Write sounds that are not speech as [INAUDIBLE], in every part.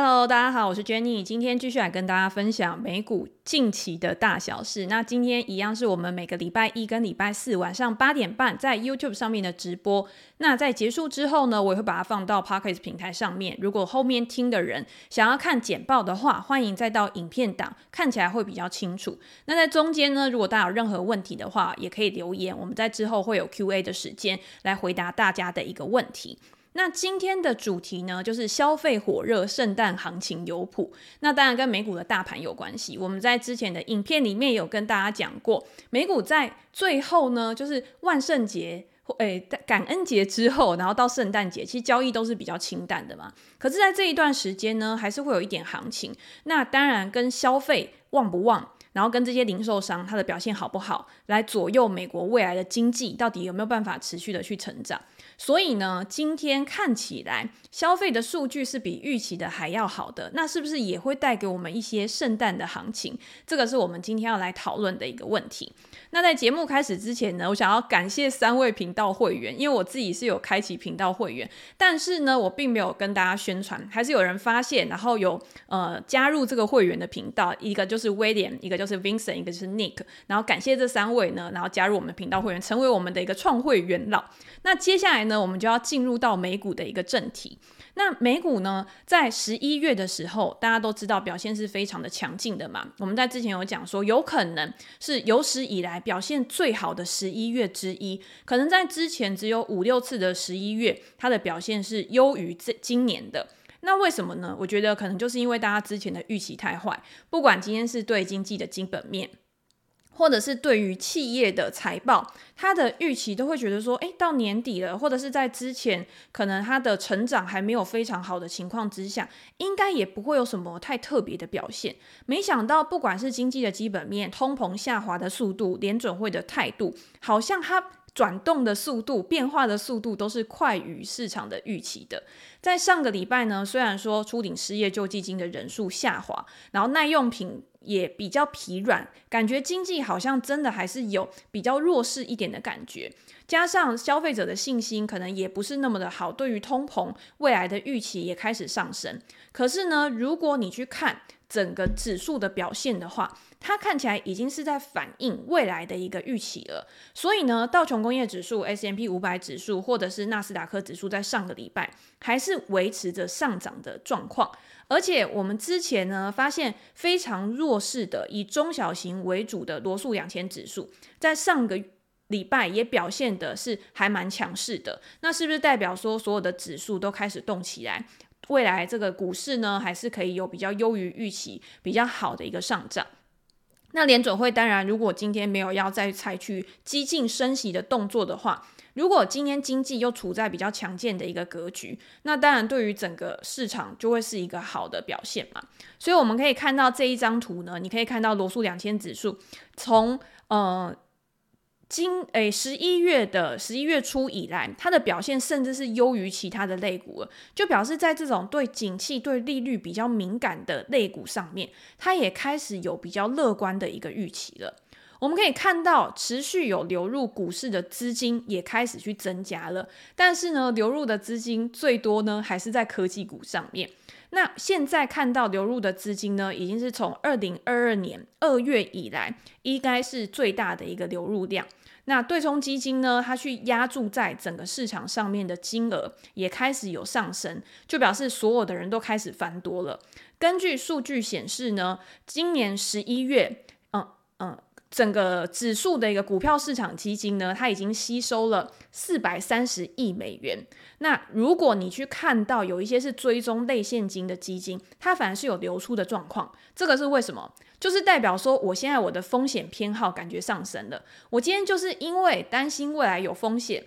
Hello，大家好，我是 Jenny，今天继续来跟大家分享美股近期的大小事。那今天一样是我们每个礼拜一跟礼拜四晚上八点半在 YouTube 上面的直播。那在结束之后呢，我也会把它放到 Podcast 平台上面。如果后面听的人想要看简报的话，欢迎再到影片档，看起来会比较清楚。那在中间呢，如果大家有任何问题的话，也可以留言，我们在之后会有 QA 的时间来回答大家的一个问题。那今天的主题呢，就是消费火热，圣诞行情有谱。那当然跟美股的大盘有关系。我们在之前的影片里面有跟大家讲过，美股在最后呢，就是万圣节或诶感恩节之后，然后到圣诞节，其实交易都是比较清淡的嘛。可是，在这一段时间呢，还是会有一点行情。那当然跟消费旺不旺，然后跟这些零售商它的表现好不好，来左右美国未来的经济到底有没有办法持续的去成长。所以呢，今天看起来消费的数据是比预期的还要好的，那是不是也会带给我们一些圣诞的行情？这个是我们今天要来讨论的一个问题。那在节目开始之前呢，我想要感谢三位频道会员，因为我自己是有开启频道会员，但是呢，我并没有跟大家宣传，还是有人发现，然后有呃加入这个会员的频道，一个就是 William，一个就是 Vincent，一个就是 Nick，然后感谢这三位呢，然后加入我们的频道会员，成为我们的一个创会元老。那接下来呢，我们就要进入到美股的一个正题。那美股呢，在十一月的时候，大家都知道表现是非常的强劲的嘛。我们在之前有讲说，有可能是有史以来表现最好的十一月之一。可能在之前只有五六次的十一月，它的表现是优于这今年的。那为什么呢？我觉得可能就是因为大家之前的预期太坏，不管今天是对经济的基本面。或者是对于企业的财报，它的预期都会觉得说，诶，到年底了，或者是在之前，可能它的成长还没有非常好的情况之下，应该也不会有什么太特别的表现。没想到，不管是经济的基本面、通膨下滑的速度、联准会的态度，好像它转动的速度、变化的速度都是快于市场的预期的。在上个礼拜呢，虽然说初领失业救济金的人数下滑，然后耐用品也比较疲软，感觉经济好像真的还是有比较弱势一点的感觉。加上消费者的信心可能也不是那么的好，对于通膨未来的预期也开始上升。可是呢，如果你去看整个指数的表现的话，它看起来已经是在反映未来的一个预期了。所以呢，道琼工业指数、S M P 五百指数或者是纳斯达克指数，在上个礼拜还是维持着上涨的状况。而且我们之前呢，发现非常弱势的以中小型为主的罗素两千指数，在上个礼拜也表现的是还蛮强势的。那是不是代表说所有的指数都开始动起来？未来这个股市呢，还是可以有比较优于预期、比较好的一个上涨。那联准会当然，如果今天没有要再采取激进升息的动作的话，如果今天经济又处在比较强健的一个格局，那当然对于整个市场就会是一个好的表现嘛。所以我们可以看到这一张图呢，你可以看到罗素两千指数从呃。今诶，十一月的十一月初以来，它的表现甚至是优于其他的类股了，就表示在这种对景气、对利率比较敏感的类股上面，它也开始有比较乐观的一个预期了。我们可以看到，持续有流入股市的资金也开始去增加了，但是呢，流入的资金最多呢，还是在科技股上面。那现在看到流入的资金呢，已经是从二零二二年二月以来，应该是最大的一个流入量。那对冲基金呢，它去押注在整个市场上面的金额也开始有上升，就表示所有的人都开始翻多了。根据数据显示呢，今年十一月，嗯嗯。整个指数的一个股票市场基金呢，它已经吸收了四百三十亿美元。那如果你去看到有一些是追踪类现金的基金，它反而是有流出的状况。这个是为什么？就是代表说，我现在我的风险偏好感觉上升了。我今天就是因为担心未来有风险。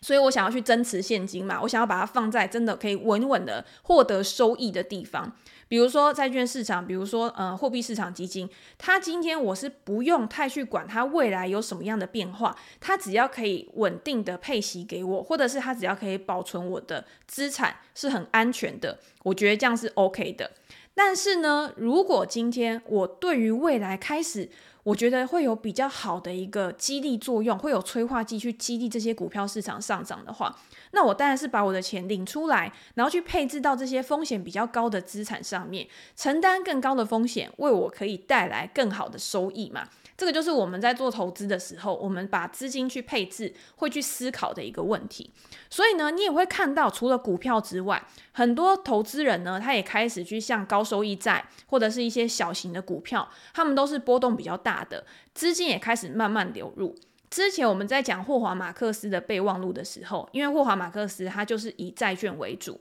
所以我想要去增持现金嘛，我想要把它放在真的可以稳稳的获得收益的地方，比如说债券市场，比如说呃货币市场基金，它今天我是不用太去管它未来有什么样的变化，它只要可以稳定的配息给我，或者是它只要可以保存我的资产是很安全的，我觉得这样是 OK 的。但是呢，如果今天我对于未来开始我觉得会有比较好的一个激励作用，会有催化剂去激励这些股票市场上涨的话，那我当然是把我的钱领出来，然后去配置到这些风险比较高的资产上面，承担更高的风险，为我可以带来更好的收益嘛。这个就是我们在做投资的时候，我们把资金去配置，会去思考的一个问题。所以呢，你也会看到，除了股票之外，很多投资人呢，他也开始去像高收益债或者是一些小型的股票，他们都是波动比较大的，资金也开始慢慢流入。之前我们在讲霍华马克思的备忘录的时候，因为霍华马克思他就是以债券为主。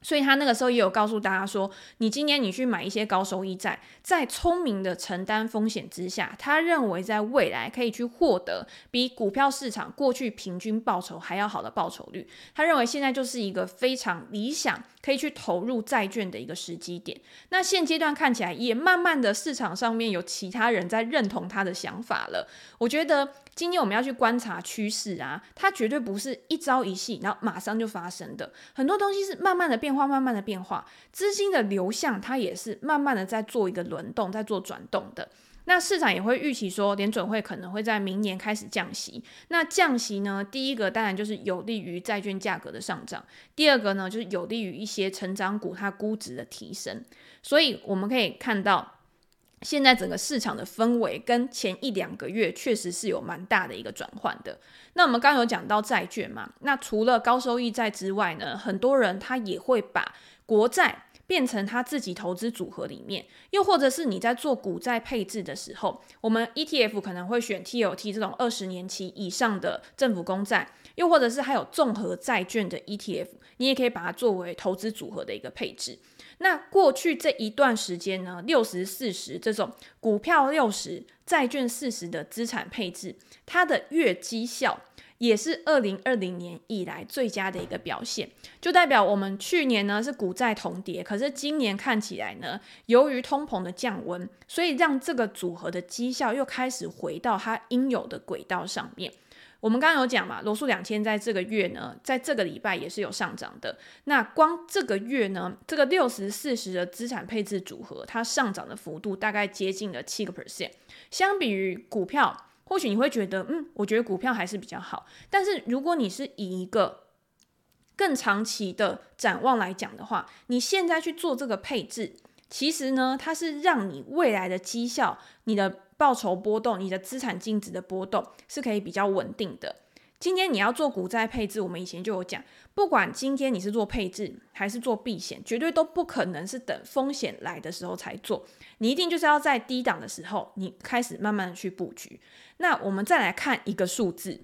所以他那个时候也有告诉大家说，你今年你去买一些高收益债，在聪明的承担风险之下，他认为在未来可以去获得比股票市场过去平均报酬还要好的报酬率。他认为现在就是一个非常理想可以去投入债券的一个时机点。那现阶段看起来也慢慢的市场上面有其他人在认同他的想法了。我觉得。今天我们要去观察趋势啊，它绝对不是一朝一夕，然后马上就发生的。很多东西是慢慢的变化，慢慢的变化。资金的流向，它也是慢慢的在做一个轮动，在做转动的。那市场也会预期说，联准会可能会在明年开始降息。那降息呢，第一个当然就是有利于债券价格的上涨，第二个呢就是有利于一些成长股它估值的提升。所以我们可以看到。现在整个市场的氛围跟前一两个月确实是有蛮大的一个转换的。那我们刚有讲到债券嘛，那除了高收益债之外呢，很多人他也会把国债变成他自己投资组合里面，又或者是你在做股债配置的时候，我们 ETF 可能会选 TLT 这种二十年期以上的政府公债，又或者是还有综合债券的 ETF，你也可以把它作为投资组合的一个配置。那过去这一段时间呢，六十四十这种股票六十、债券四十的资产配置，它的月绩效也是二零二零年以来最佳的一个表现，就代表我们去年呢是股债同跌，可是今年看起来呢，由于通膨的降温，所以让这个组合的绩效又开始回到它应有的轨道上面。我们刚刚有讲嘛，罗素两千在这个月呢，在这个礼拜也是有上涨的。那光这个月呢，这个六十四十的资产配置组合，它上涨的幅度大概接近了七个 percent。相比于股票，或许你会觉得，嗯，我觉得股票还是比较好。但是如果你是以一个更长期的展望来讲的话，你现在去做这个配置，其实呢，它是让你未来的绩效，你的。报酬波动，你的资产净值的波动是可以比较稳定的。今天你要做股债配置，我们以前就有讲，不管今天你是做配置还是做避险，绝对都不可能是等风险来的时候才做，你一定就是要在低档的时候，你开始慢慢去布局。那我们再来看一个数字。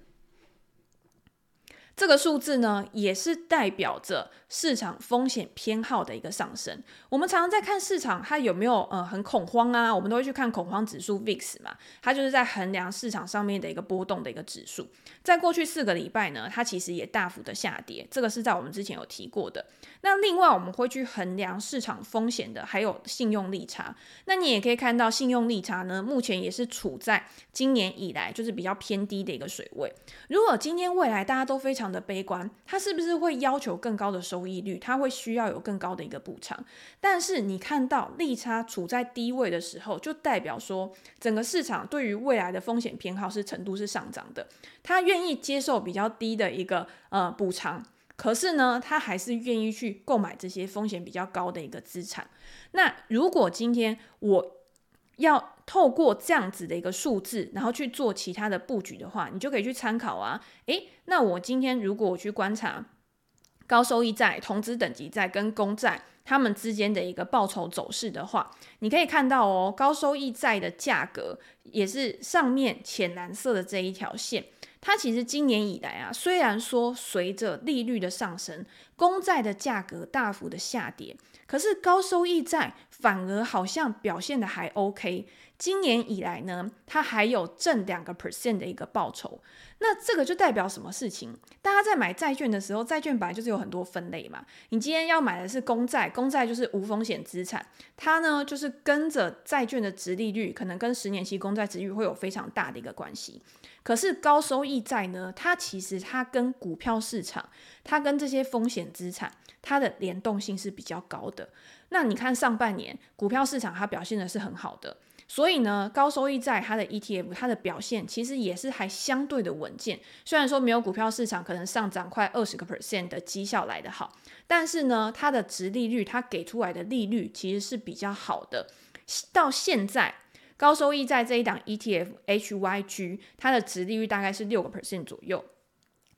这个数字呢，也是代表着市场风险偏好的一个上升。我们常常在看市场，它有没有呃很恐慌啊？我们都会去看恐慌指数 VIX 嘛，它就是在衡量市场上面的一个波动的一个指数。在过去四个礼拜呢，它其实也大幅的下跌，这个是在我们之前有提过的。那另外我们会去衡量市场风险的，还有信用利差。那你也可以看到，信用利差呢，目前也是处在今年以来就是比较偏低的一个水位。如果今天未来大家都非常的悲观，它是不是会要求更高的收益率？它会需要有更高的一个补偿。但是你看到利差处在低位的时候，就代表说整个市场对于未来的风险偏好是程度是上涨的。他愿意接受比较低的一个呃补偿，可是呢，他还是愿意去购买这些风险比较高的一个资产。那如果今天我要透过这样子的一个数字，然后去做其他的布局的话，你就可以去参考啊。诶，那我今天如果我去观察高收益债、同资等级债跟公债它们之间的一个报酬走势的话，你可以看到哦，高收益债的价格也是上面浅蓝色的这一条线。它其实今年以来啊，虽然说随着利率的上升，公债的价格大幅的下跌，可是高收益债反而好像表现得还 OK。今年以来呢，它还有正两个 percent 的一个报酬，那这个就代表什么事情？大家在买债券的时候，债券本来就是有很多分类嘛。你今天要买的是公债，公债就是无风险资产，它呢就是跟着债券的殖利率，可能跟十年期公债殖利率会有非常大的一个关系。可是高收益债呢，它其实它跟股票市场，它跟这些风险资产，它的联动性是比较高的。那你看上半年股票市场它表现的是很好的。所以呢，高收益债它的 ETF 它的表现其实也是还相对的稳健。虽然说没有股票市场可能上涨快二十个 percent 的绩效来得好，但是呢，它的殖利率它给出来的利率其实是比较好的。到现在，高收益债这一档 ETF HYG 它的殖利率大概是六个 percent 左右。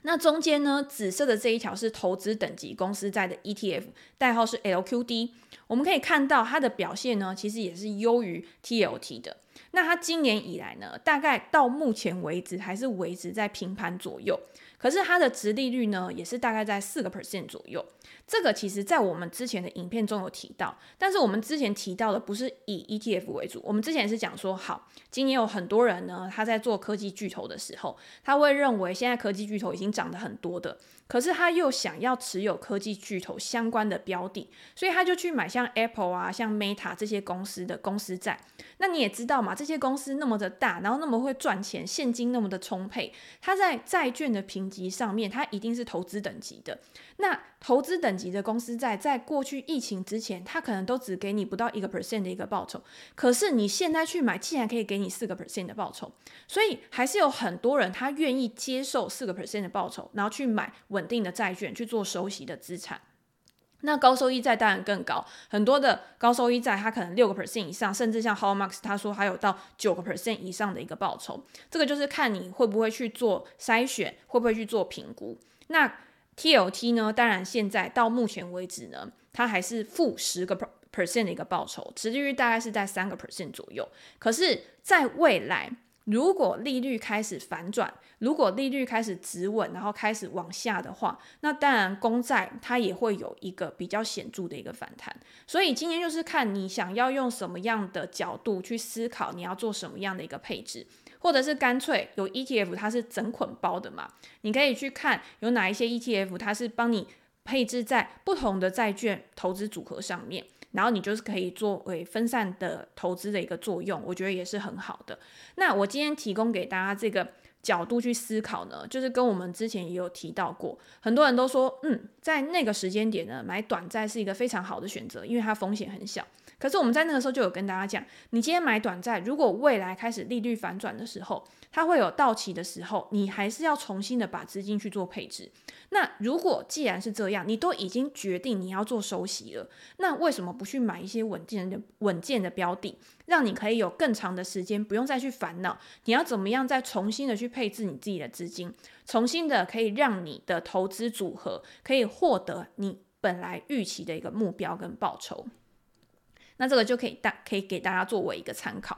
那中间呢，紫色的这一条是投资等级公司在的 ETF，代号是 LQD。我们可以看到它的表现呢，其实也是优于 TLT 的。那它今年以来呢，大概到目前为止还是维持在平盘左右。可是它的值利率呢，也是大概在四个 percent 左右。这个其实在我们之前的影片中有提到，但是我们之前提到的不是以 ETF 为主，我们之前是讲说，好，今年有很多人呢，他在做科技巨头的时候，他会认为现在科技巨头已经涨得很多的。可是他又想要持有科技巨头相关的标的，所以他就去买像 Apple 啊、像 Meta 这些公司的公司债。那你也知道嘛，这些公司那么的大，然后那么会赚钱，现金那么的充沛，他在债券的评级上面，他一定是投资等级的。那投资等级的公司债，在过去疫情之前，他可能都只给你不到一个 percent 的一个报酬。可是你现在去买，竟然可以给你四个 percent 的报酬，所以还是有很多人他愿意接受四个 percent 的报酬，然后去买稳定的债券去做收息的资产。那高收益债当然更高，很多的高收益债它可能六个 percent 以上，甚至像 Howard Marks 他说还有到九个 percent 以上的一个报酬。这个就是看你会不会去做筛选，会不会去做评估。那 TLT 呢？当然，现在到目前为止呢，它还是负十个 percent 的一个报酬，持利率大概是在三个 percent 左右。可是，在未来，如果利率开始反转，如果利率开始止稳，然后开始往下的话，那当然公债它也会有一个比较显著的一个反弹。所以今天就是看你想要用什么样的角度去思考，你要做什么样的一个配置。或者是干脆有 ETF，它是整捆包的嘛？你可以去看有哪一些 ETF，它是帮你配置在不同的债券投资组合上面，然后你就是可以作为分散的投资的一个作用，我觉得也是很好的。那我今天提供给大家这个角度去思考呢，就是跟我们之前也有提到过，很多人都说，嗯，在那个时间点呢，买短债是一个非常好的选择，因为它风险很小。可是我们在那个时候就有跟大家讲，你今天买短债，如果未来开始利率反转的时候，它会有到期的时候，你还是要重新的把资金去做配置。那如果既然是这样，你都已经决定你要做收息了，那为什么不去买一些稳健的稳健的标的，让你可以有更长的时间，不用再去烦恼你要怎么样再重新的去配置你自己的资金，重新的可以让你的投资组合可以获得你本来预期的一个目标跟报酬。那这个就可以大可以给大家作为一个参考。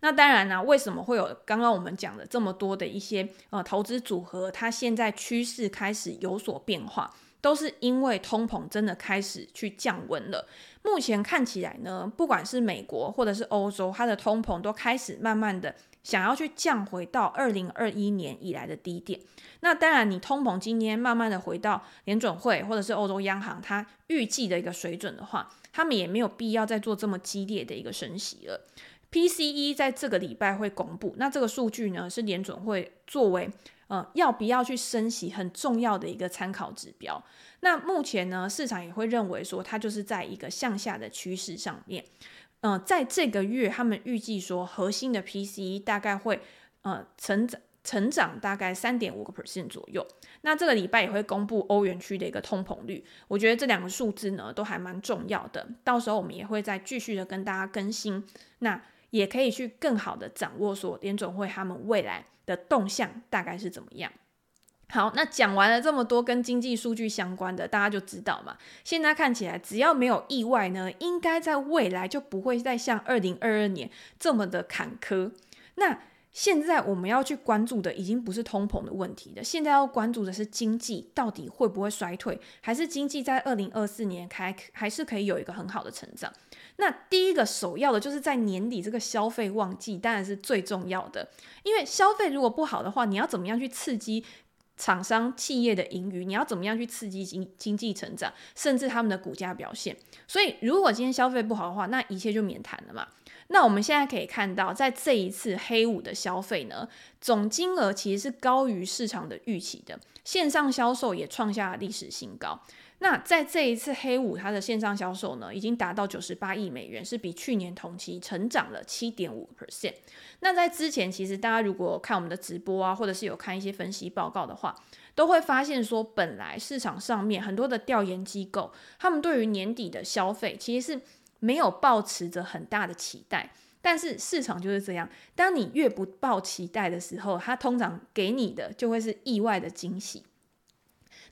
那当然呢、为什么会有刚刚我们讲的这么多的一些呃投资组合，它现在趋势开始有所变化，都是因为通膨真的开始去降温了。目前看起来呢，不管是美国或者是欧洲，它的通膨都开始慢慢的想要去降回到二零二一年以来的低点。那当然，你通膨今年慢慢的回到联准会或者是欧洲央行它预计的一个水准的话，他们也没有必要再做这么激烈的一个升息了。PCE 在这个礼拜会公布，那这个数据呢，是联准会作为呃要不要去升息很重要的一个参考指标。那目前呢，市场也会认为说它就是在一个向下的趋势上面。嗯、呃，在这个月，他们预计说核心的 PCE 大概会呃成长。成长大概三点五个 percent 左右。那这个礼拜也会公布欧元区的一个通膨率，我觉得这两个数字呢都还蛮重要的。到时候我们也会再继续的跟大家更新，那也可以去更好的掌握说联准会他们未来的动向大概是怎么样。好，那讲完了这么多跟经济数据相关的，大家就知道嘛。现在看起来只要没有意外呢，应该在未来就不会再像二零二二年这么的坎坷。那现在我们要去关注的已经不是通膨的问题了，现在要关注的是经济到底会不会衰退，还是经济在二零二四年开还是可以有一个很好的成长。那第一个首要的就是在年底这个消费旺季，当然是最重要的，因为消费如果不好的话，你要怎么样去刺激厂商企业的盈余？你要怎么样去刺激经经济成长，甚至他们的股价表现？所以如果今天消费不好的话，那一切就免谈了嘛。那我们现在可以看到，在这一次黑五的消费呢，总金额其实是高于市场的预期的，线上销售也创下了历史新高。那在这一次黑五，它的线上销售呢，已经达到九十八亿美元，是比去年同期成长了七点五 percent。那在之前，其实大家如果看我们的直播啊，或者是有看一些分析报告的话，都会发现说，本来市场上面很多的调研机构，他们对于年底的消费其实是没有抱持着很大的期待。但是市场就是这样，当你越不抱期待的时候，它通常给你的就会是意外的惊喜。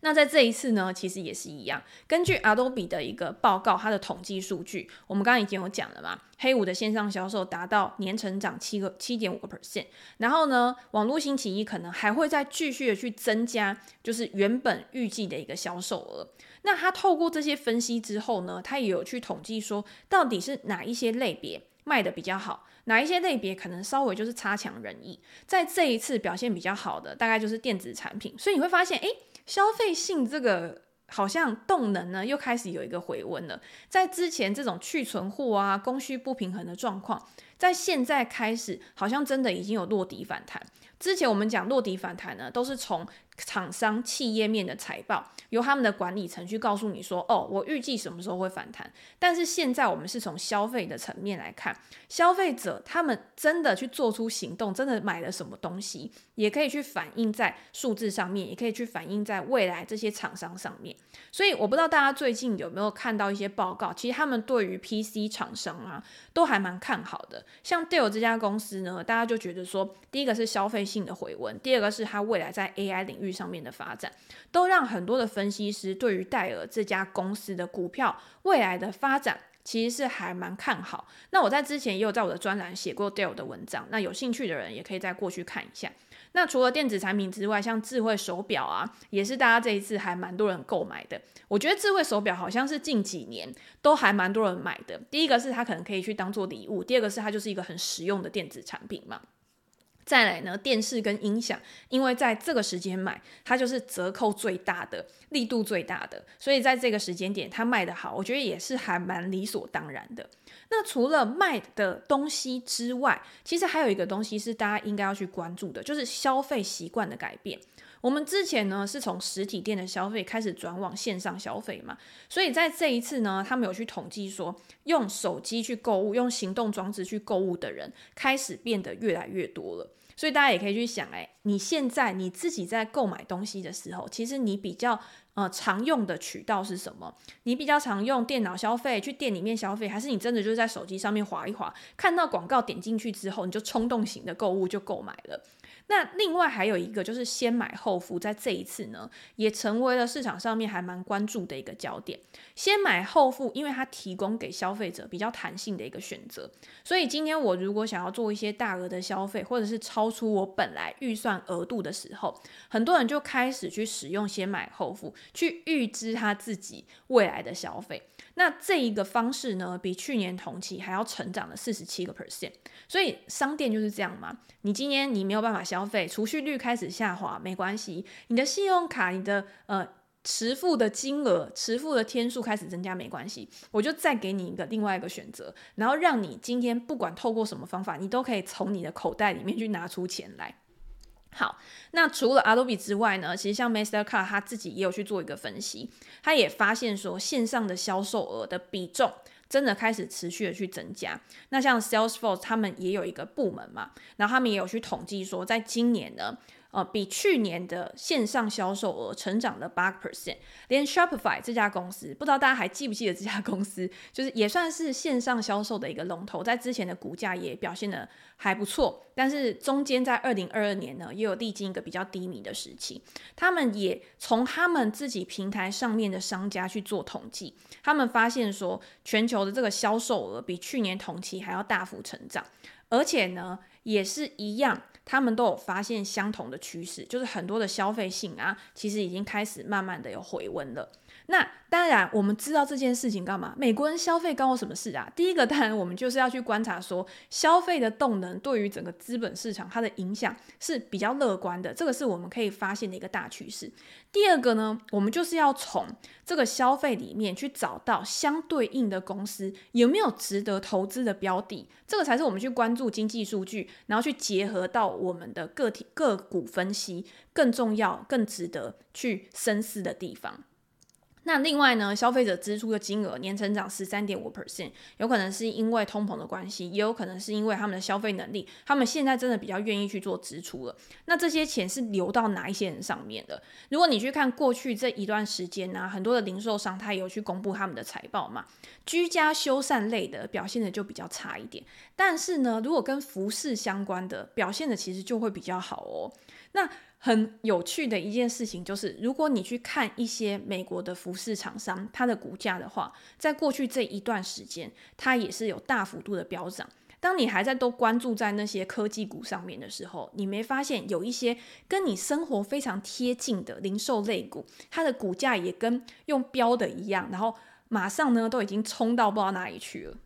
那在这一次呢，其实也是一样。根据 Adobe 的一个报告，它的统计数据，我们刚刚已经有讲了嘛，黑五的线上销售达到年成长七个七点五个 percent。然后呢，网络星期一可能还会再继续的去增加，就是原本预计的一个销售额。那他透过这些分析之后呢，他也有去统计说，到底是哪一些类别卖得比较好，哪一些类别可能稍微就是差强人意。在这一次表现比较好的，大概就是电子产品。所以你会发现，诶。消费性这个好像动能呢，又开始有一个回温了。在之前这种去存货啊、供需不平衡的状况，在现在开始好像真的已经有落底反弹。之前我们讲落底反弹呢，都是从厂商企业面的财报，由他们的管理层去告诉你说，哦，我预计什么时候会反弹。但是现在我们是从消费的层面来看，消费者他们真的去做出行动，真的买了什么东西，也可以去反映在数字上面，也可以去反映在未来这些厂商上面。所以我不知道大家最近有没有看到一些报告，其实他们对于 PC 厂商啊，都还蛮看好的。像 Dell 这家公司呢，大家就觉得说，第一个是消费性的回温，第二个是它未来在 AI 领域。上面的发展，都让很多的分析师对于戴尔这家公司的股票未来的发展，其实是还蛮看好。那我在之前也有在我的专栏写过 Dell 的文章，那有兴趣的人也可以再过去看一下。那除了电子产品之外，像智慧手表啊，也是大家这一次还蛮多人购买的。我觉得智慧手表好像是近几年都还蛮多人买的。第一个是它可能可以去当做礼物，第二个是它就是一个很实用的电子产品嘛。再来呢，电视跟音响，因为在这个时间买，它就是折扣最大的，力度最大的，所以在这个时间点它卖得好，我觉得也是还蛮理所当然的。那除了卖的东西之外，其实还有一个东西是大家应该要去关注的，就是消费习惯的改变。我们之前呢是从实体店的消费开始转往线上消费嘛，所以在这一次呢，他们有去统计说，用手机去购物、用行动装置去购物的人开始变得越来越多了。所以大家也可以去想，哎，你现在你自己在购买东西的时候，其实你比较呃常用的渠道是什么？你比较常用电脑消费，去店里面消费，还是你真的就是在手机上面划一划，看到广告点进去之后，你就冲动型的购物就购买了？那另外还有一个就是先买后付，在这一次呢，也成为了市场上面还蛮关注的一个焦点。先买后付，因为它提供给消费者比较弹性的一个选择。所以今天我如果想要做一些大额的消费，或者是超出我本来预算额度的时候，很多人就开始去使用先买后付，去预支他自己未来的消费。那这一个方式呢，比去年同期还要成长了四十七个 percent。所以商店就是这样嘛，你今天你没有办法消消费，储蓄率开始下滑，没关系，你的信用卡，你的呃持付的金额、持付的天数开始增加，没关系，我就再给你一个另外一个选择，然后让你今天不管透过什么方法，你都可以从你的口袋里面去拿出钱来。好，那除了 Adobe 之外呢，其实像 Mastercard 他自己也有去做一个分析，他也发现说线上的销售额的比重真的开始持续的去增加。那像 Salesforce 他们也有一个部门嘛，然后他们也有去统计说，在今年呢。呃，比去年的线上销售额成长了八个 percent，连 Shopify 这家公司，不知道大家还记不记得这家公司，就是也算是线上销售的一个龙头，在之前的股价也表现得还不错，但是中间在二零二二年呢，也有历经一个比较低迷的时期。他们也从他们自己平台上面的商家去做统计，他们发现说，全球的这个销售额比去年同期还要大幅成长，而且呢，也是一样。他们都有发现相同的趋势，就是很多的消费性啊，其实已经开始慢慢的有回温了。那当然，我们知道这件事情干嘛？美国人消费干我什么事啊？第一个，当然我们就是要去观察说，消费的动能对于整个资本市场它的影响是比较乐观的，这个是我们可以发现的一个大趋势。第二个呢，我们就是要从这个消费里面去找到相对应的公司有没有值得投资的标的，这个才是我们去关注经济数据，然后去结合到我们的个体个股分析更重要、更值得去深思的地方。那另外呢，消费者支出的金额年成长十三点五 percent，有可能是因为通膨的关系，也有可能是因为他们的消费能力，他们现在真的比较愿意去做支出了。那这些钱是流到哪一些人上面的？如果你去看过去这一段时间呢、很多的零售商他有去公布他们的财报嘛，居家修缮类的表现的就比较差一点，但是呢，如果跟服饰相关的表现的其实就会比较好哦。那很有趣的一件事情就是，如果你去看一些美国的服饰厂商，它的股价的话，在过去这一段时间，它也是有大幅度的飙涨。当你还在都关注在那些科技股上面的时候，你没发现有一些跟你生活非常贴近的零售类股，它的股价也跟用飙的一样，然后马上呢都已经冲到不知道哪里去了。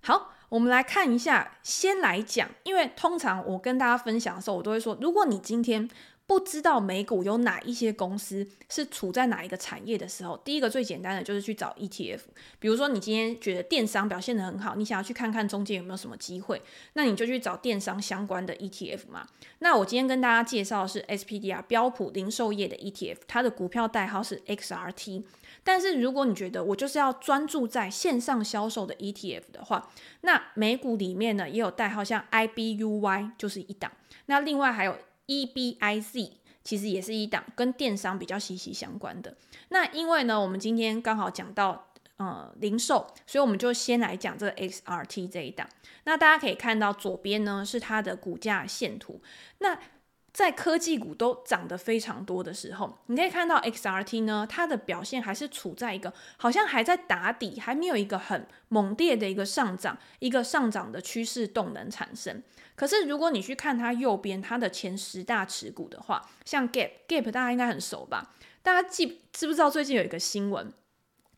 好。我们来看一下，先来讲，因为通常我跟大家分享的时候，我都会说，如果你今天不知道美股有哪一些公司是处在哪一个产业的时候，第一个最简单的就是去找 ETF。比如说，你今天觉得电商表现得很好，你想要去看看中间有没有什么机会，那你就去找电商相关的 ETF 嘛。那我今天跟大家介绍的是 SPDR 标普零售业的 ETF，它的股票代号是 XRT。但是如果你觉得我就是要专注在线上销售的 ETF 的话，那美股里面呢也有代号，像 IBUY 就是一档，那另外还有 EBIZ 其实也是一档，跟电商比较息息相关的。那因为呢，我们今天刚好讲到呃零售，所以我们就先来讲这个 XRT 这一档。那大家可以看到左边呢是它的股价线图，那。在科技股都涨得非常多的时候，你可以看到 XRT 呢，它的表现还是处在一个好像还在打底，还没有一个很猛烈的一个上涨，一个上涨的趋势动能产生。可是如果你去看它右边它的前十大持股的话，像 Gap，Gap 大家应该很熟吧？大家记知不知道最近有一个新闻？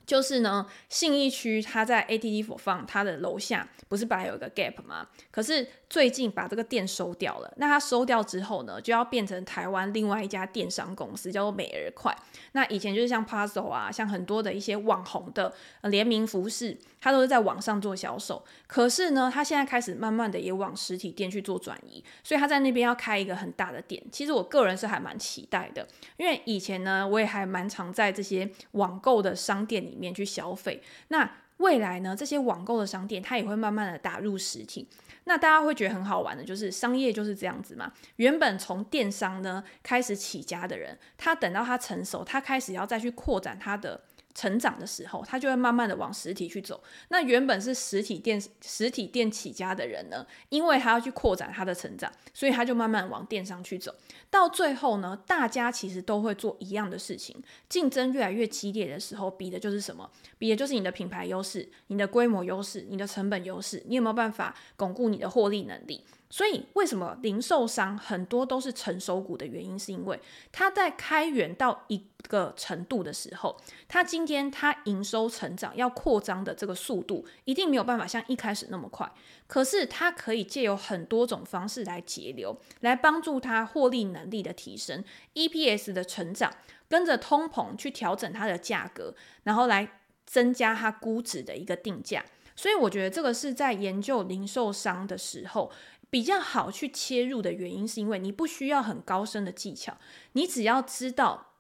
就是呢，信义区它在 ATT 放它的楼下，不是本来有一个 Gap 吗？可是最近把这个店收掉了。那它收掉之后呢，就要变成台湾另外一家电商公司，叫做美而快。那以前就是像 Puzzle 啊，像很多的一些网红的联名服饰，他都是在网上做销售。可是呢，他现在开始慢慢的也往实体店去做转移，所以他在那边要开一个很大的店。其实我个人是还蛮期待的，因为以前呢，我也还蛮常在这些网购的商店里里面去消费，那未来呢，这些网购的商店它也会慢慢的打入实体，那大家会觉得很好玩的，就是商业就是这样子嘛。原本从电商呢开始起家的人，他等到他成熟，他开始要再去扩展他的。成长的时候，他就会慢慢的往实体去走。那原本是实体店、实体店起家的人呢，因为他要去扩展他的成长，所以他就慢慢往电商去走。到最后呢，大家其实都会做一样的事情。竞争越来越激烈的时候，比的就是什么？比的就是你的品牌优势、你的规模优势、你的成本优势，你有没有办法巩固你的获利能力？所以，为什么零售商很多都是成熟股的原因，是因为它在开源到一个程度的时候，它今天它营收成长要扩张的这个速度，一定没有办法像一开始那么快。可是，它可以借由很多种方式来节流，来帮助它获利能力的提升，EPS 的成长，跟着通膨去调整它的价格，然后来增加它估值的一个定价。所以，我觉得这个是在研究零售商的时候。比较好去切入的原因，是因为你不需要很高深的技巧，你只要知道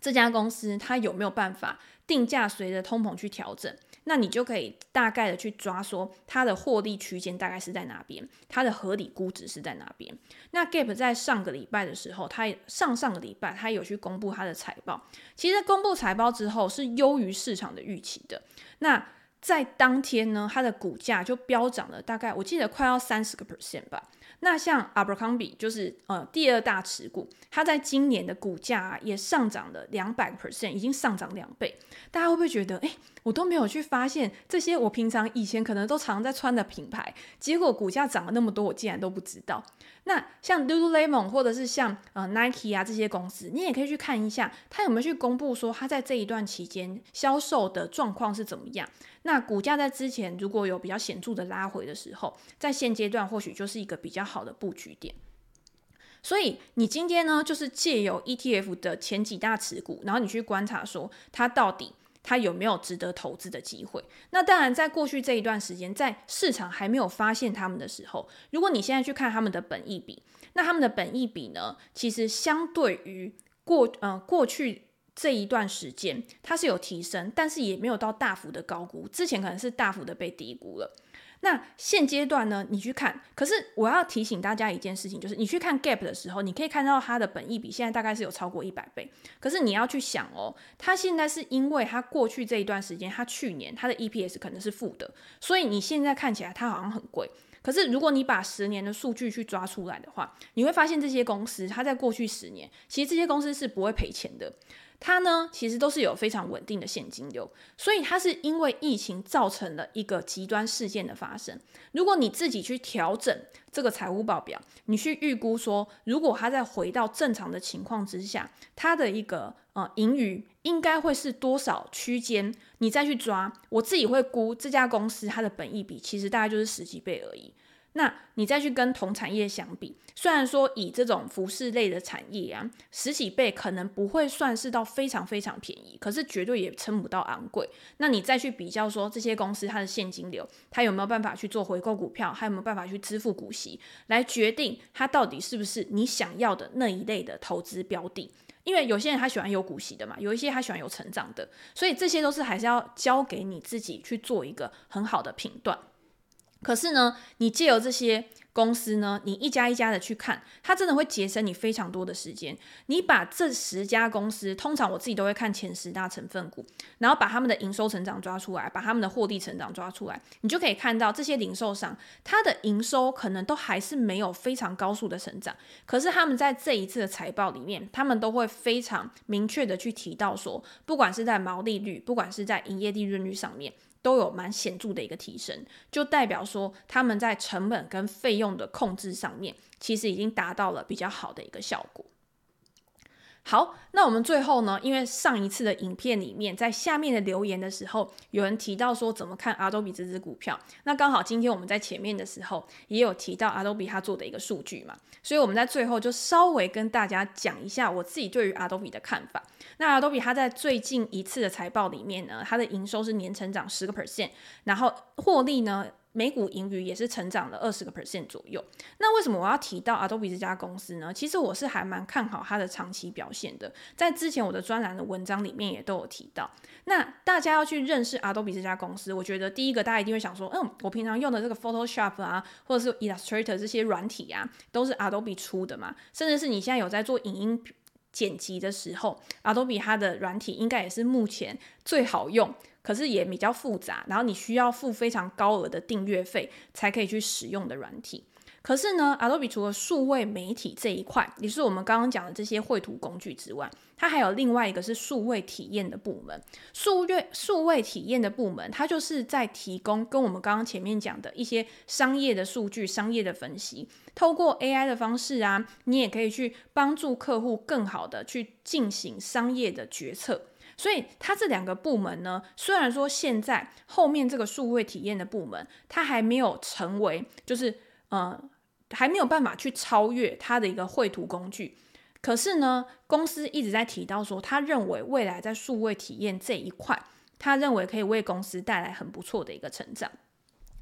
这家公司它有没有办法定价随着通膨去调整，那你就可以大概的去抓说它的获利区间大概是在哪边，它的合理估值是在哪边。那 Gap 在上个礼拜的时候，它上上个礼拜它有去公布它的财报，其实公布财报之后是优于市场的预期的。那在当天呢，它的股价就飙涨了，大概我记得快要三十个 percent 吧。那像 Abercrombie 就是呃第二大持股，它在今年的股价也上涨了两百个 percent，已经上涨两倍。大家会不会觉得，诶，我都没有去发现这些我平常以前可能都常在穿的品牌，结果股价涨了那么多，我竟然都不知道。那像 Lululemon 或者是像呃 Nike 啊这些公司，你也可以去看一下，它有没有去公布说它在这一段期间销售的状况是怎么样。那股价在之前如果有比较显著的拉回的时候，在现阶段或许就是一个比较好的布局点。所以你今天呢，就是借由 ETF 的前几大持股，然后你去观察说它到底。它有没有值得投资的机会？那当然，在过去这一段时间，在市场还没有发现他们的时候，如果你现在去看他们的本益比，那他们的本益比呢，其实相对于过呃过去这一段时间它是有提升，但是也没有到大幅的高估，之前可能是大幅的被低估了。那现阶段呢，你去看，可是我要提醒大家一件事情，就是你去看 Gap 的时候，你可以看到它的本益比现在大概是有超过一百倍。可是你要去想哦，它现在是因为它过去这一段时间，它去年它的 EPS 可能是负的，所以你现在看起来它好像很贵。可是如果你把十年的数据去抓出来的话，你会发现这些公司它在过去十年，其实这些公司是不会赔钱的。它呢，其实都是有非常稳定的现金流，所以它是因为疫情造成了一个极端事件的发生。如果你自己去调整这个财务报表，你去预估说，如果它再回到正常的情况之下，它的一个呃盈余应该会是多少区间，你再去抓，我自己会估这家公司它的本益比其实大概就是十几倍而已。那你再去跟同产业相比，虽然说以这种服饰类的产业啊，十几倍可能不会算是到非常非常便宜，可是绝对也撑不到昂贵。那你再去比较说这些公司它的现金流，它有没有办法去做回购股票，还有没有办法去支付股息，来决定它到底是不是你想要的那一类的投资标的。因为有些人他喜欢有股息的嘛，有一些他喜欢有成长的，所以这些都是还是要交给你自己去做一个很好的评断。可是呢，你借由这些公司呢，你一家一家的去看，它真的会节省你非常多的时间。你把这十家公司，通常我自己都会看前十大成分股，然后把他们的营收成长抓出来，把他们的获利成长抓出来，你就可以看到这些零售商，它的营收可能都还是没有非常高速的成长。可是他们在这一次的财报里面，他们都会非常明确的去提到说，不管是在毛利率，不管是在营业利润率上面。都有蛮显著的一个提升，就代表说他们在成本跟费用的控制上面，其实已经达到了比较好的一个效果。好，那我们最后呢，因为上一次的影片里面，在下面的留言的时候，有人提到说怎么看 Adobe 这支股票，那刚好今天我们在前面的时候也有提到 Adobe 它做的一个数据嘛，所以我们在最后就稍微跟大家讲一下我自己对于 Adobe 的看法。那 Adobe 它在最近一次的财报里面呢，它的营收是年成长十个 percent，然后获利呢，美股盈余也是成长了二十个 percent 左右。那为什么我要提到 Adobe 这家公司呢？其实我是还蛮看好它的长期表现的。在之前我的专栏的文章里面也都有提到。那大家要去认识 Adobe 这家公司，我觉得第一个大家一定会想说，嗯，我平常用的这个 Photoshop 啊，或者是 Illustrator 这些软体啊，都是 Adobe 出的嘛。甚至是你现在有在做影音剪辑的时候，Adobe 它的软体应该也是目前最好用。可是也比较复杂，然后你需要付非常高额的订阅费才可以去使用的软体。可是呢，Adobe 除了数位媒体这一块，也是我们刚刚讲的这些绘图工具之外，它还有另外一个是数位体验的部门。数位数位体验的部门，它就是在提供跟我们刚刚前面讲的一些商业的数据、商业的分析，透过 AI 的方式啊，你也可以去帮助客户更好的去进行商业的决策。所以它这两个部门呢，虽然说现在后面这个数位体验的部门，它还没有成为，就是嗯，还没有办法去超越它的一个绘图工具。可是呢，公司一直在提到说，他认为未来在数位体验这一块，他认为可以为公司带来很不错的一个成长。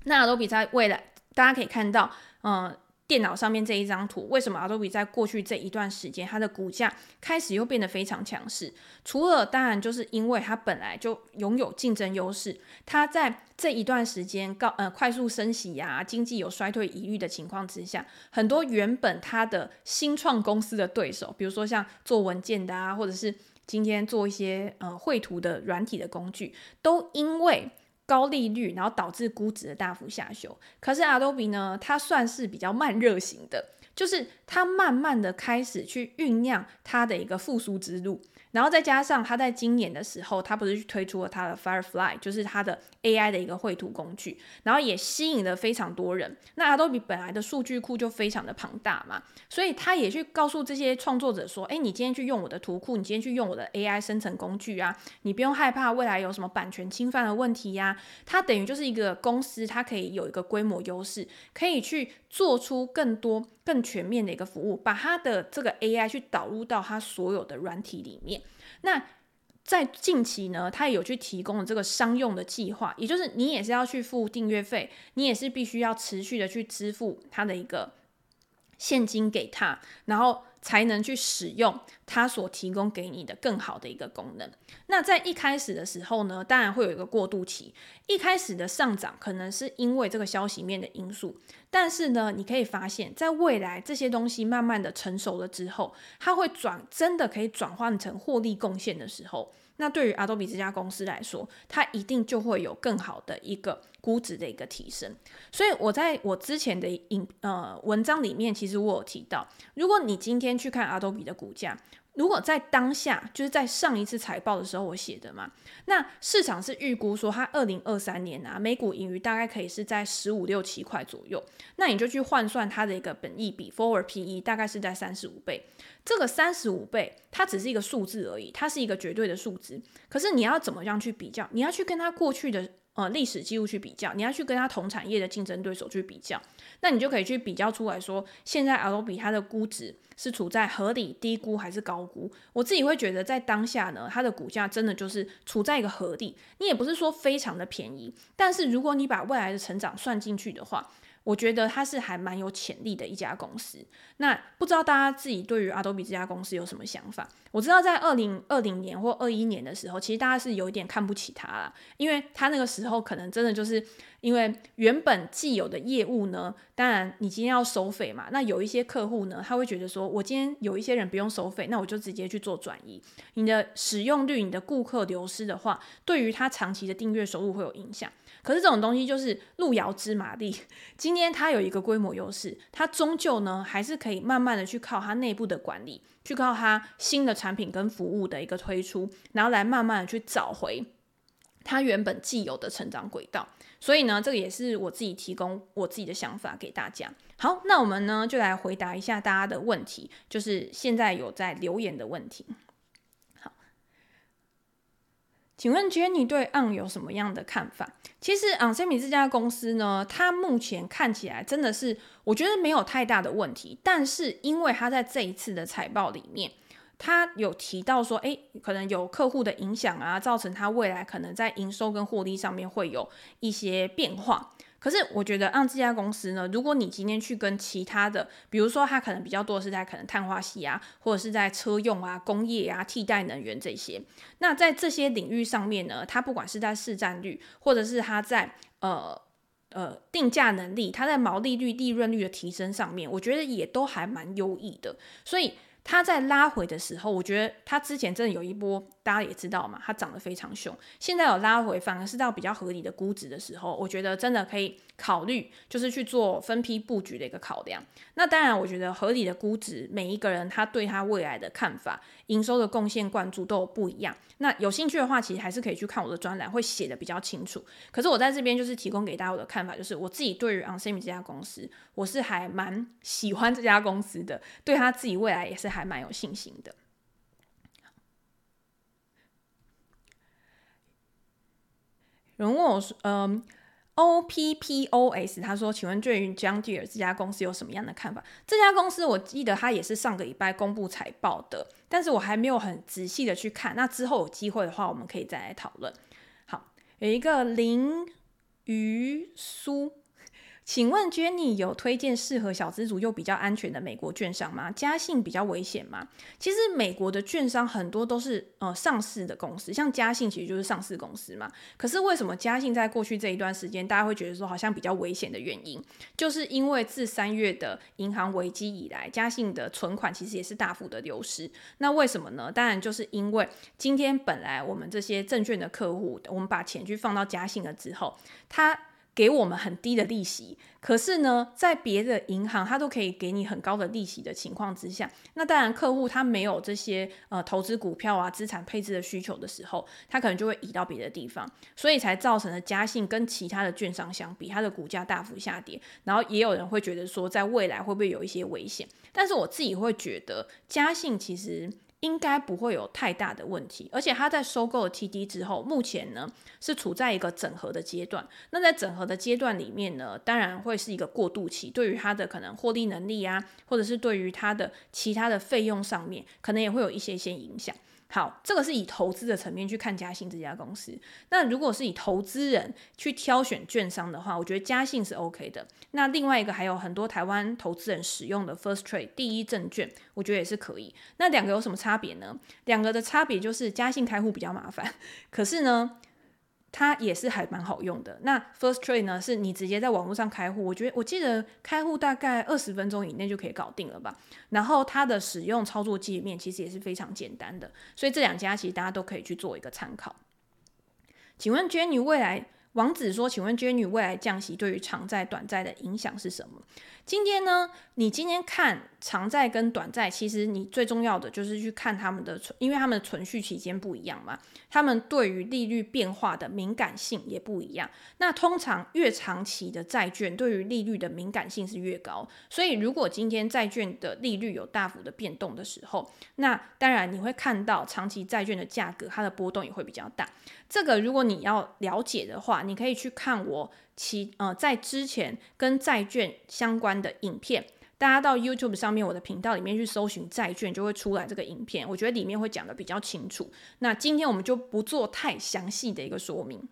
那 Adobe 在未来，大家可以看到，嗯、电脑上面这一张图，为什么 Adobe 在过去这一段时间，它的股价开始又变得非常强势？除了当然就是因为它本来就拥有竞争优势，它在这一段时间高呃快速升息呀、啊，经济有衰退疑虑的情况之下，很多原本它的新创公司的对手，比如说像做文件的啊，或者是今天做一些呃绘图的软体的工具，都因为高利率，然后导致估值的大幅下修。可是 Adobe 呢，它算是比较慢热型的，就是它慢慢的开始去酝酿它的一个复苏之路。然后再加上他在今年的时候，他不是去推出了他的 Firefly，就是他的 AI 的一个绘图工具，然后也吸引了非常多人。那 Adobe 本来的数据库就非常的庞大嘛，所以他也去告诉这些创作者说：“哎，你今天去用我的图库，你今天去用我的 AI 生成工具啊，你不用害怕未来有什么版权侵犯的问题呀。”它等于就是一个公司，它可以有一个规模优势，可以去做出更多。更全面的一个服务，把它的这个 AI 去导入到它所有的软体里面。那在近期呢，他也有去提供了这个商用的计划，也就是你也是要去付订阅费，你也是必须要持续的去支付他的一个现金给他，然后才能去使用它所提供给你的更好的一个功能。那在一开始的时候呢，当然会有一个过渡期。一开始的上涨可能是因为这个消息面的因素，但是呢，你可以发现，在未来这些东西慢慢的成熟了之后，它会转，真的可以转换成获利贡献的时候。那对于 Adobe 这家公司来说，它一定就会有更好的一个估值的一个提升。所以我在我之前的影呃文章里面，其实我有提到，如果你今天去看 Adobe 的股价，如果在当下，就是在上一次财报的时候我写的嘛，那市场是预估说它二零二三年啊，每股盈余大概可以是在十五六七块左右，那你就去换算它的一个本益比 （forward PE） 大概是在三十五倍。这个三十五倍，它只是一个数字而已，它是一个绝对的数值。可是你要怎么样去比较？你要去跟它过去的呃历史记录去比较，你要去跟它同产业的竞争对手去比较，那你就可以去比较出来说，现在 Adobe 它的估值。是处在合理低估还是高估？我自己会觉得，在当下呢，它的股价真的就是处在一个合理。你也不是说非常的便宜，但是如果你把未来的成长算进去的话。我觉得它是还蛮有潜力的一家公司。那不知道大家自己对于 Adobe 这家公司有什么想法？我知道在二零二零年或二一年的时候，其实大家是有一点看不起它啦，因为它那个时候可能真的就是因为原本既有的业务呢，当然你今天要收费嘛，那有一些客户呢，他会觉得说，我今天有一些人不用收费，那我就直接去做转移。你的使用率、你的顾客流失的话，对于他长期的订阅收入会有影响。可是这种东西就是路遥知马力，[LAUGHS] 今天它有一个规模优势，它终究呢还是可以慢慢的去靠它内部的管理，去靠它新的产品跟服务的一个推出，然后来慢慢的去找回 [SNIFFS] 它原本既有的成长轨道。所以呢，这个也是我自己提供我自己的想法给大家。好，那我们呢就来回答一下大家的问题，就是现在有在留言的问题。请问 Jenny 对 ON 有什么样的看法？其实 onsemi 这家公司呢，它目前看起来真的是我觉得没有太大的问题。但是因为它在这一次的财报里面，它有提到说，诶，可能有客户的影响啊，造成它未来可能在营收跟获利上面会有一些变化。可是我觉得让这家公司呢，如果你今天去跟其他的，比如说它可能比较多是在可能碳化矽啊，或者是在车用啊、工业啊、替代能源这些，那在这些领域上面呢，它不管是在市占率，或者是它在呃呃定价能力，它在毛利率、利润率的提升上面，我觉得也都还蛮优异的，所以。它在拉回的时候，我觉得它之前真的有一波，大家也知道嘛，它涨得非常凶。现在有拉回，反而是到比较合理的估值的时候，我觉得真的可以考虑，就是去做分批布局的一个考量。那当然，我觉得合理的估值，每一个人他对他未来的看法、营收的贡献灌注都不一样。那有兴趣的话，其实还是可以去看我的专栏，会写得比较清楚。可是我在这边就是提供给大家我的看法，就是我自己对于 onsemi 这家公司，我是还蛮喜欢这家公司的，对他自己未来也是还蛮有信心的。有人问我说：“嗯。” O P P O S，他说：“请问对于 John Deere 这家公司有什么样的看法？”这家公司我记得他也是上个礼拜公布财报的，但是我还没有很仔细的去看。那之后有机会的话，我们可以再来讨论。好，有一个林于苏。请问 Jenny 有推荐适合小资族又比较安全的美国券商吗？嘉信比较危险吗？其实美国的券商很多都是呃上市的公司，像嘉信其实就是上市公司嘛。可是为什么嘉信在过去这一段时间，大家会觉得说好像比较危险的原因，就是因为自三月的银行危机以来，嘉信的存款其实也是大幅的流失。那为什么呢？当然就是因为今天本来我们这些证券的客户，我们把钱去放到嘉信了之后，他。给我们很低的利息，可是呢，在别的银行，它都可以给你很高的利息的情况之下，那当然客户他没有这些呃投资股票啊、资产配置的需求的时候，他可能就会移到别的地方，所以才造成了嘉信跟其他的券商相比，它的股价大幅下跌。然后也有人会觉得说，在未来会不会有一些危险？但是我自己会觉得，嘉信其实。应该不会有太大的问题，而且他在收购 TD 之后，目前呢是处在一个整合的阶段。那在整合的阶段里面呢，当然会是一个过渡期，对于他的可能获利能力啊，或者是对于他的其他的费用上面，可能也会有一些些影响。好，这个是以投资的层面去看嘉信这家公司。那如果是以投资人去挑选券商的话，我觉得嘉信是 OK 的。那另外一个还有很多台湾投资人使用的 First Trade 第一证券，我觉得也是可以。那两个有什么差别呢？两个的差别就是嘉信开户比较麻烦，可是呢，它也是还蛮好用的。那 First Trade 呢，是你直接在网络上开户，我觉得我记得开户大概二十分钟以内就可以搞定了吧。然后它的使用操作界面其实也是非常简单的，所以这两家其实大家都可以去做一个参考。请问 Jenny 未来？王子说：“请问 Jenny，未来降息对于长债、短债的影响是什么？”今天呢，你今天看长债跟短债，其实你最重要的就是去看他们的存，因为他们的存续期间不一样嘛，他们对于利率变化的敏感性也不一样。那通常越长期的债券对于利率的敏感性是越高，所以如果今天债券的利率有大幅的变动的时候，那当然你会看到长期债券的价格它的波动也会比较大。这个如果你要了解的话，你可以去看我其呃在之前跟债券相关的影片，大家到 YouTube 上面我的频道里面去搜寻债券，就会出来这个影片。我觉得里面会讲的比较清楚。那今天我们就不做太详细的一个说明。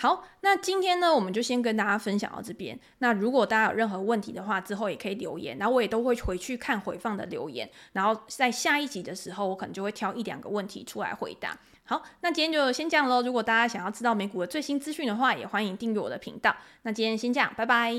好，那今天呢，我们就先跟大家分享到这边。那如果大家有任何问题的话，之后也可以留言，然后我也都会回去看回放的留言，然后在下一集的时候，我可能就会挑一两个问题出来回答。好，那今天就先这样喽。如果大家想要知道美股的最新资讯的话，也欢迎订阅我的频道。那今天先这样，拜拜。